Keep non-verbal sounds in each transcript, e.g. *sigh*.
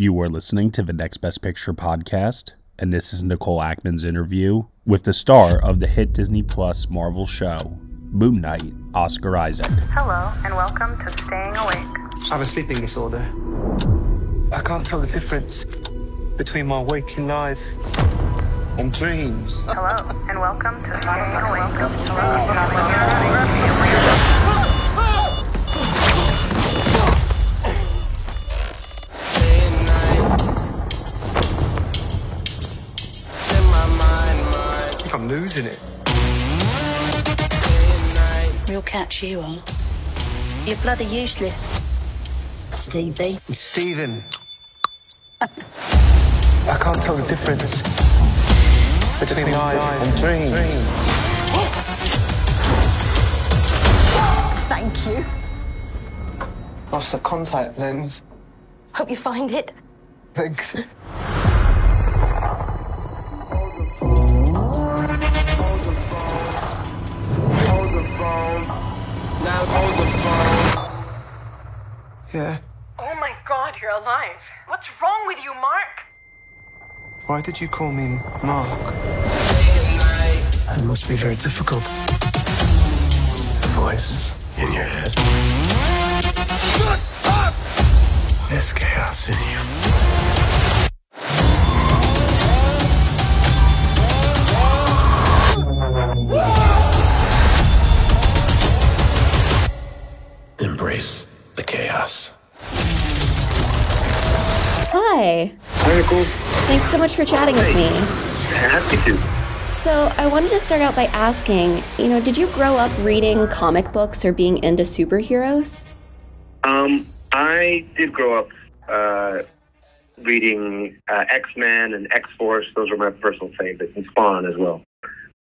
You are listening to the Next Best Picture podcast, and this is Nicole Ackman's interview with the star of the hit Disney Plus Marvel show, Moon Knight, Oscar Isaac. Hello, and welcome to Staying Awake. I have a sleeping disorder. I can't tell the difference between my waking life and dreams. Hello, and welcome to Staying Awake. I'm losing it. Real catch you are. You're bloody useless. Stevie. Stephen. I can't tell the difference between life and dreams. Thank you. Lost the contact lens. Hope you find it. Thanks. Yeah. Oh my god, you're alive. What's wrong with you, Mark? Why did you call me Mark? It must be very difficult. The voice in your head. Shut up! There's chaos in you. Hi. Hi, Nicole. Thanks so much for chatting with me. Happy to. So, I wanted to start out by asking, you know, did you grow up reading comic books or being into superheroes? Um, I did grow up uh, reading uh, X Men and X Force. Those were my personal favorites, and Spawn as well.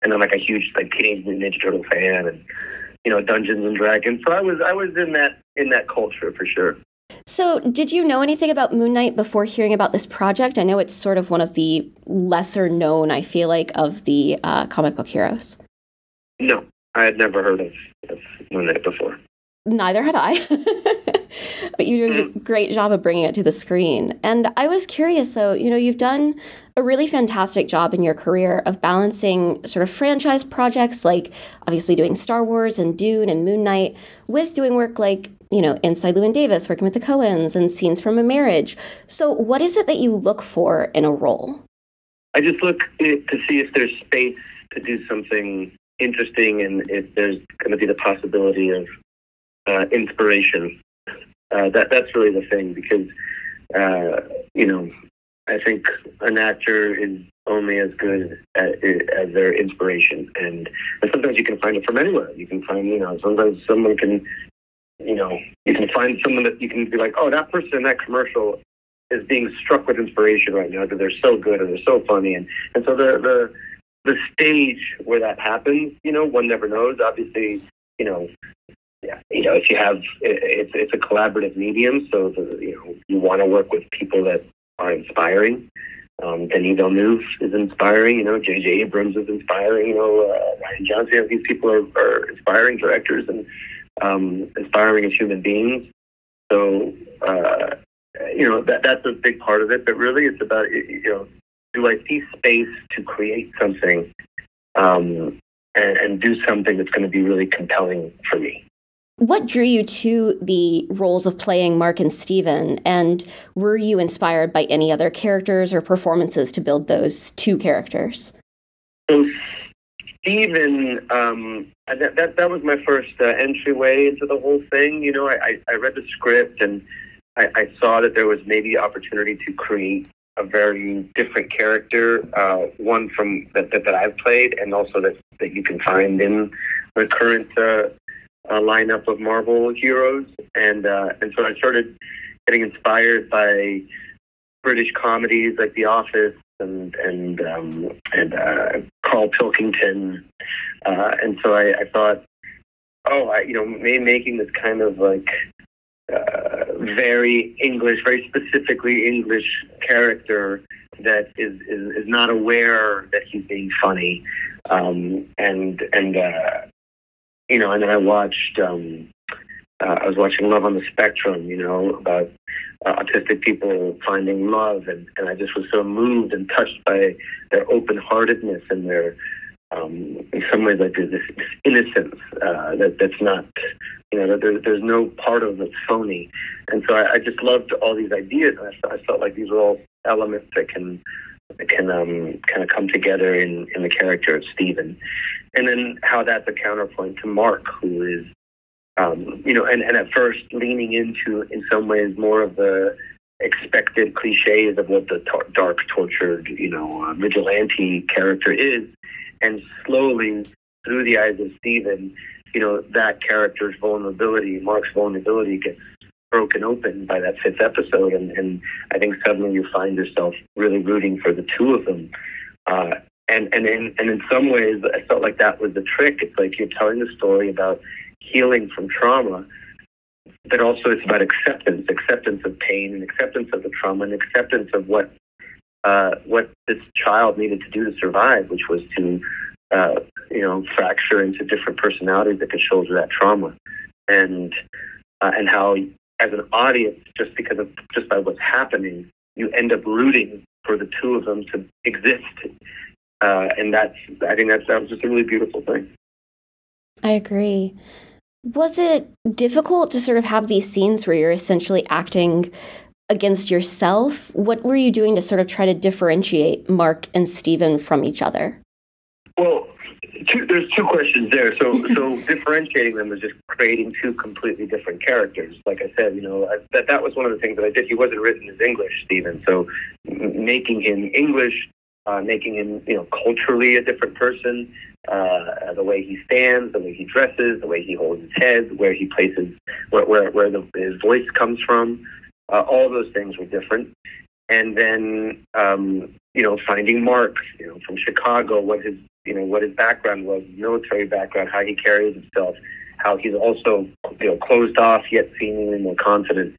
And I'm like a huge like Teenage Mutant Ninja Turtle fan, and you know Dungeons and Dragons. So I was I was in that in that culture for sure. So, did you know anything about Moon Knight before hearing about this project? I know it's sort of one of the lesser known, I feel like, of the uh, comic book heroes. No, I had never heard of, of Moon Knight before. Neither had I. *laughs* but you did a great job of bringing it to the screen. And I was curious though, you know, you've done a really fantastic job in your career of balancing sort of franchise projects like obviously doing Star Wars and Dune and Moon Knight with doing work like, you know, Inside Llewyn Davis, working with the Coens and Scenes from a Marriage. So what is it that you look for in a role? I just look to see if there's space to do something interesting and if there's going to be the possibility of uh, inspiration. Uh, that that's really the thing because uh, you know I think an actor is only as good as their inspiration, and, and sometimes you can find it from anywhere. You can find you know sometimes someone can you know you can find someone that you can be like oh that person in that commercial is being struck with inspiration right now because they're so good or they're so funny and and so the the the stage where that happens you know one never knows obviously you know yeah, you know, if you have, it, it's it's a collaborative medium, so the, you know you want to work with people that are inspiring. Um, Denis Villeneuve is inspiring. You know, J.J. Abrams is inspiring. You know, uh, Rian Johnson. These people are, are inspiring directors and um, inspiring as human beings. So, uh, you know, that that's a big part of it. But really, it's about you know, do I see space to create something um, and, and do something that's going to be really compelling for me? What drew you to the roles of playing Mark and Steven? And were you inspired by any other characters or performances to build those two characters? So Steven, um, that, that that was my first uh, entryway into the whole thing. You know, I, I, I read the script and I, I saw that there was maybe opportunity to create a very different character, uh, one from that, that that I've played, and also that that you can find in the current uh, uh, lineup of Marvel heroes. And uh, and so I started getting inspired by British comedies like The Office and and um, and uh, Carl Pilkington, uh, and so I, I thought, oh, I, you know, making this kind of like uh, very English, very specifically English character that is, is is not aware that he's being funny, um, and and uh, you know, and then I watched. Um, uh, I was watching Love on the Spectrum, you know, about uh, autistic people finding love, and, and I just was so moved and touched by their open heartedness and their um, in some ways like this, this innocence uh, that that's not you know there, there's no part of it's phony, and so I, I just loved all these ideas, and I, I felt like these were all elements that can that can um, kind of come together in in the character of Stephen, and then how that's a counterpoint to Mark, who is um, you know, and, and at first leaning into, in some ways, more of the expected cliches of what the tar- dark, tortured, you know, uh, vigilante character is, and slowly, through the eyes of Stephen, you know, that character's vulnerability, Mark's vulnerability, gets broken open by that fifth episode, and, and I think suddenly you find yourself really rooting for the two of them. Uh, and and in and in some ways, I felt like that was the trick. It's like you're telling the story about healing from trauma, but also it's about acceptance, acceptance of pain, and acceptance of the trauma, and acceptance of what uh, what this child needed to do to survive, which was to uh, you know fracture into different personalities that could shoulder that trauma, and uh, and how as an audience, just because of just by what's happening, you end up rooting for the two of them to exist, uh, and that's I think that's that was just a really beautiful thing. I agree. Was it difficult to sort of have these scenes where you're essentially acting against yourself? What were you doing to sort of try to differentiate Mark and Stephen from each other? Well, two, there's two questions there. So, so *laughs* differentiating them is just creating two completely different characters. Like I said, you know, I, that that was one of the things that I did. He wasn't written as English, Stephen. So, making him English, uh, making him, you know, culturally a different person, uh, the way he stands, the way he dresses, the way he holds his head, where he places, where where, where the, his voice comes from. Uh, all those things were different. And then, um, you know, finding Mark, you know, from Chicago, what his, you know, what his background was, military background, how he carries himself, how he's also, you know, closed off yet seemingly more confident.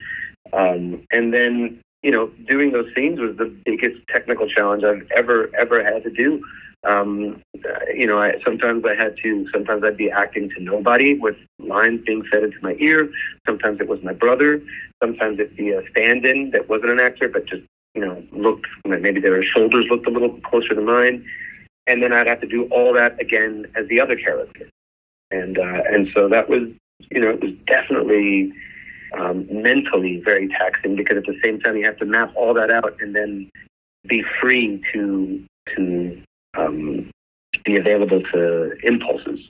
Um, and then, you know, doing those scenes was the biggest technical challenge I've ever ever had to do um, you know, I, sometimes I had to, sometimes I'd be acting to nobody with lines being said into my ear. Sometimes it was my brother. Sometimes it'd be a stand-in that wasn't an actor, but just, you know, looked, maybe their shoulders looked a little closer to mine. And then I'd have to do all that again as the other character. And, uh, and so that was, you know, it was definitely um, mentally very taxing because at the same time you have to map all that out and then be free to, to um, be available to impulses.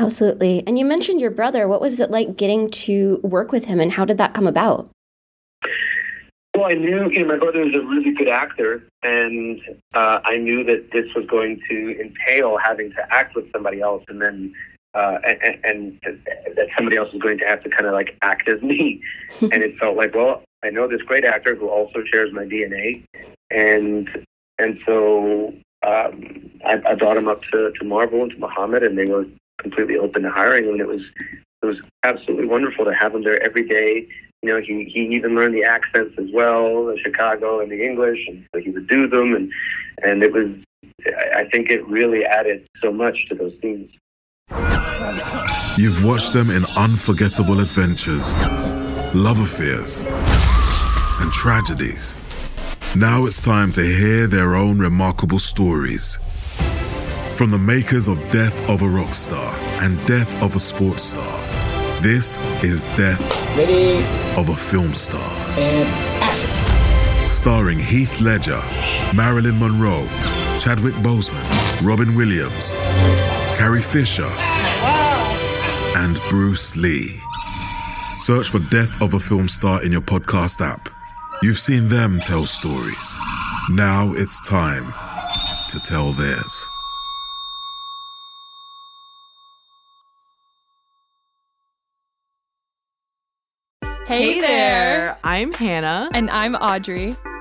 Absolutely. And you mentioned your brother. What was it like getting to work with him and how did that come about? Well, I knew, you know, my brother was a really good actor, and uh, I knew that this was going to entail having to act with somebody else, and then uh, and, and, that somebody else is going to have to kind of like act as me. *laughs* and it felt like, well, I know this great actor who also shares my DNA, and and so um, I, I brought him up to, to Marvel and to Muhammad, and they were completely open to hiring him. And it was it was absolutely wonderful to have him there every day. You know, he he even learned the accents as well, the Chicago and the English, and so he would do them, and and it was. I think it really added so much to those scenes. You've watched them in unforgettable adventures, love affairs, and tragedies. Now it's time to hear their own remarkable stories. From the makers of Death of a Rock Star and Death of a Sports Star, this is Death Ready. of a Film Star. And action. Starring Heath Ledger, Marilyn Monroe, Chadwick Boseman, Robin Williams, Carrie Fisher, and Bruce Lee. Search for Death of a Film Star in your podcast app. You've seen them tell stories. Now it's time to tell theirs. Hey, Hey there. there. I'm Hannah. And I'm Audrey.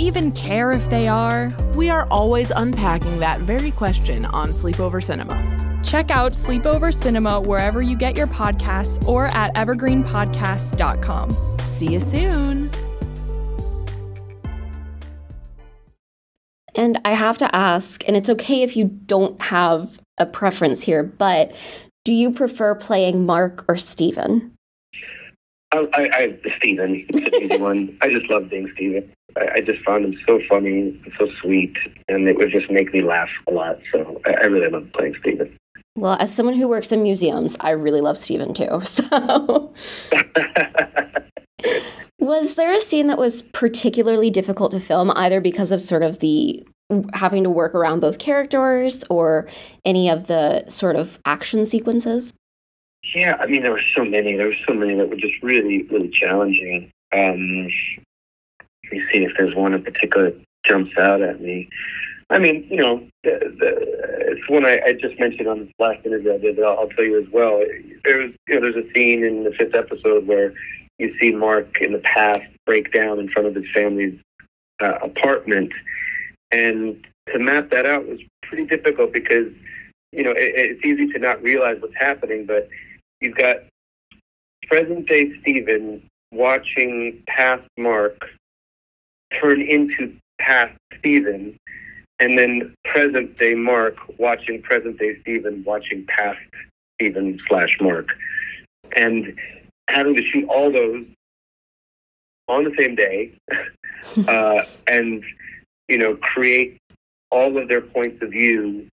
even care if they are? We are always unpacking that very question on Sleepover Cinema. Check out Sleepover Cinema wherever you get your podcasts or at evergreenpodcasts.com. See you soon. And I have to ask, and it's okay if you don't have a preference here, but do you prefer playing Mark or Steven? I, I, I Steven, it's an easy *laughs* one. I just love being Steven. I, I just found him so funny, and so sweet, and it would just make me laugh a lot. So I, I really love playing Steven. Well, as someone who works in museums, I really love Steven too. *laughs* So, was there a scene that was particularly difficult to film, either because of sort of the having to work around both characters or any of the sort of action sequences? Yeah, I mean, there were so many. There were so many that were just really, really challenging. Um, me see if there's one in particular that jumps out at me. I mean, you know, the, the, it's one I, I just mentioned on the last interview I did. I'll, I'll tell you as well. There's, you know, there's a scene in the fifth episode where you see Mark in the past break down in front of his family's uh, apartment, and to map that out was pretty difficult because, you know, it, it's easy to not realize what's happening, but you've got present day Steven watching past Mark turn into past Steven, and then present day Mark watching present day Steven watching past Steven slash Mark. And having to shoot all those on the same day *laughs* uh, and, you know, create all of their points of view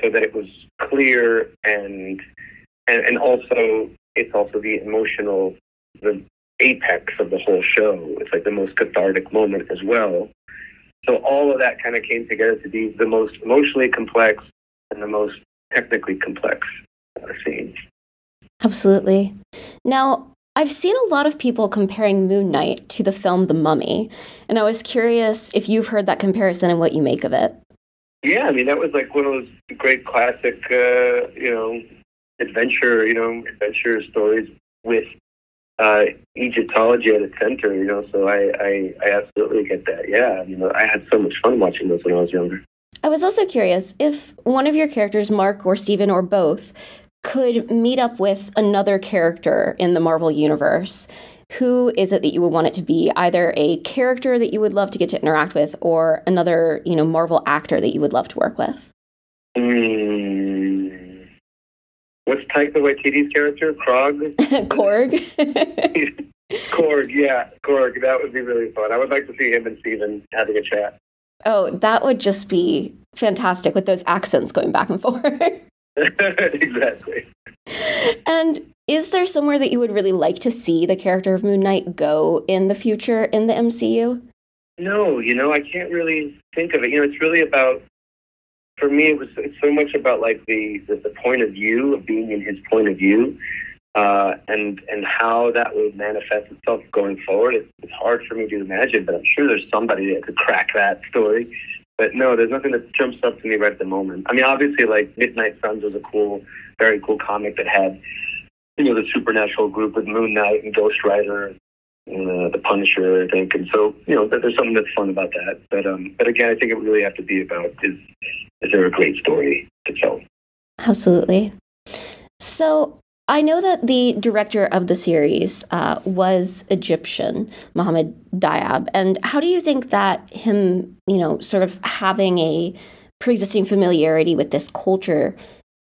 so that it was clear and and, and also it's also the emotional the apex of the whole show. It's like the most cathartic moment as well. So all of that kind of came together to be the most emotionally complex and the most technically complex uh, scene. Absolutely. Now, I've seen a lot of people comparing Moon Knight to the film The Mummy, and I was curious if you've heard that comparison and what you make of it. Yeah, I mean that was like one of those great classic, uh, you know, adventure, you know, adventure stories with uh, Egyptology at its center, you know. So I, I, I absolutely get that. Yeah, you know, I had so much fun watching those when I was younger. I was also curious if one of your characters, Mark or Steven or both, could meet up with another character in the Marvel universe. Who is it that you would want it to be? Either a character that you would love to get to interact with, or another, you know, Marvel actor that you would love to work with. Mm. What's Taika Waititi's character? Krog? *laughs* Korg. *laughs* Korg, yeah, Korg. That would be really fun. I would like to see him and Steven having a chat. Oh, that would just be fantastic with those accents going back and forth. *laughs* exactly. And is there somewhere that you would really like to see the character of Moon Knight go in the future in the MCU? No, you know, I can't really think of it. You know, it's really about for me it was so much about like the the, the point of view of being in his point of view. Uh, and and how that would manifest itself going forward, it's, it's hard for me to imagine. But I'm sure there's somebody that could crack that story. But no, there's nothing that jumps up to me right at the moment. I mean, obviously, like Midnight Suns was a cool, very cool comic that had, you know, the supernatural group with Moon Knight and Ghost Rider, uh, the Punisher, I think. And so, you know, there's something that's fun about that. But um, but again, I think it really have to be about is is there a great story to tell? Absolutely. So I know that the director of the series uh, was Egyptian, Mohammed Diab. And how do you think that him, you know, sort of having a pre existing familiarity with this culture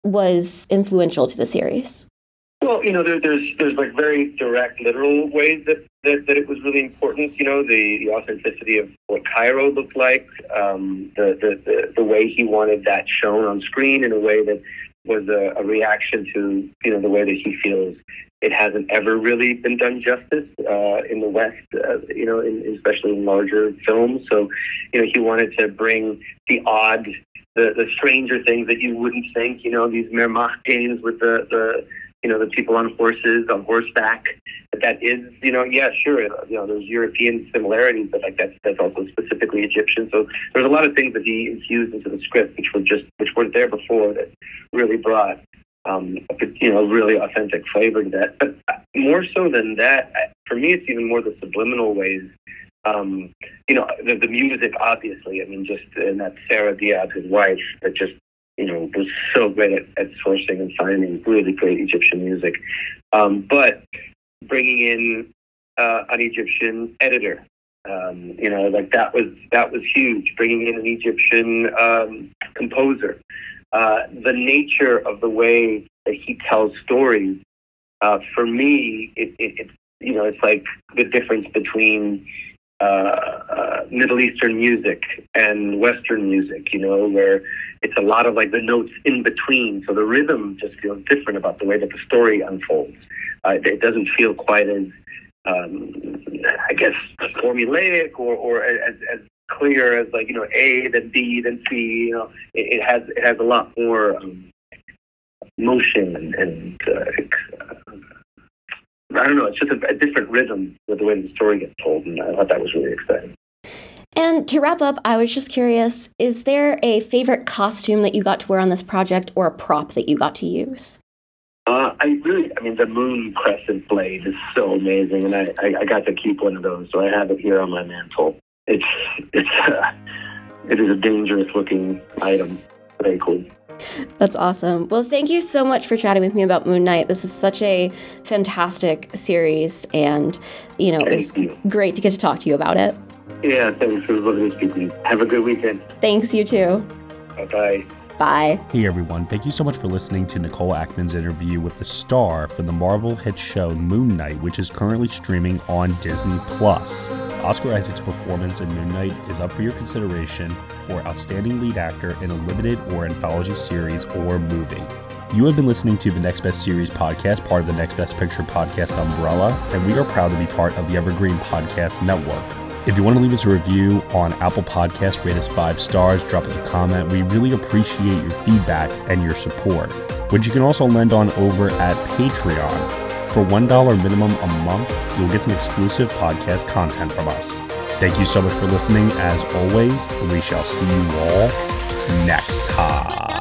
was influential to the series? Well, you know, there, there's there's like very direct, literal ways that, that, that it was really important. You know, the, the authenticity of what Cairo looked like, um, the, the, the the way he wanted that shown on screen in a way that was a, a reaction to you know the way that he feels it hasn't ever really been done justice uh, in the West, uh, you know, in, especially in larger films. So, you know, he wanted to bring the odd, the, the stranger things that you wouldn't think, you know, these Wehrmacht games with the, the you know, the people on horses, on horseback. But that is, you know, yeah, sure, you know, there's European similarities, but like that's that's also specifically Egyptian. So there's a lot of things that he infused into the script, which were just which weren't there before, that really brought, um, a, you know, really authentic flavor to that. But more so than that, for me, it's even more the subliminal ways. Um, you know, the, the music, obviously. I mean, just and that Sarah Diaz, his wife, that just you know, was so great at, at sourcing and finding really great Egyptian music. Um, but bringing in uh, an Egyptian editor, um, you know, like that was that was huge. Bringing in an Egyptian um, composer, uh, the nature of the way that he tells stories. Uh, for me, it, it, it's you know, it's like the difference between uh, uh, Middle Eastern music and Western music, you know, where it's a lot of like the notes in between. So the rhythm just feels different about the way that the story unfolds. Uh, it doesn't feel quite as, um, I guess, formulaic or, or as, as clear as like, you know, A, then B, then C, you know, it, it has, it has a lot more um, motion and, and uh, I don't know. It's just a, a, different rhythm with the way the story gets told, and I thought that was really exciting. And to wrap up, I was just curious: is there a favorite costume that you got to wear on this project, or a prop that you got to use? Uh, I really, I mean, the moon crescent blade is so amazing, and I, I, I, got to keep one of those, so I have it here on my mantle. It's, *laughs* it's, uh, it is a dangerous looking item. Very cool. That's awesome. Well, thank you so much for chatting with me about Moon Knight. This is such a fantastic series, and you know, thank it's you. great to get to talk to you about it. Yeah, thanks. It was lovely to speak to you. Have a good weekend. Thanks, you too. Bye bye. Bye. Hey everyone, thank you so much for listening to Nicole Ackman's interview with the star from the Marvel hit show Moon Knight, which is currently streaming on Disney Plus. Oscar Isaac's performance in Moon Knight is up for your consideration for Outstanding Lead Actor in a Limited or Anthology Series or Movie. You have been listening to the Next Best Series podcast, part of the Next Best Picture podcast umbrella, and we are proud to be part of the Evergreen Podcast Network. If you want to leave us a review on Apple Podcasts, rate us five stars, drop us a comment. We really appreciate your feedback and your support, which you can also lend on over at Patreon. For $1 minimum a month, you'll get some exclusive podcast content from us. Thank you so much for listening. As always, we shall see you all next time.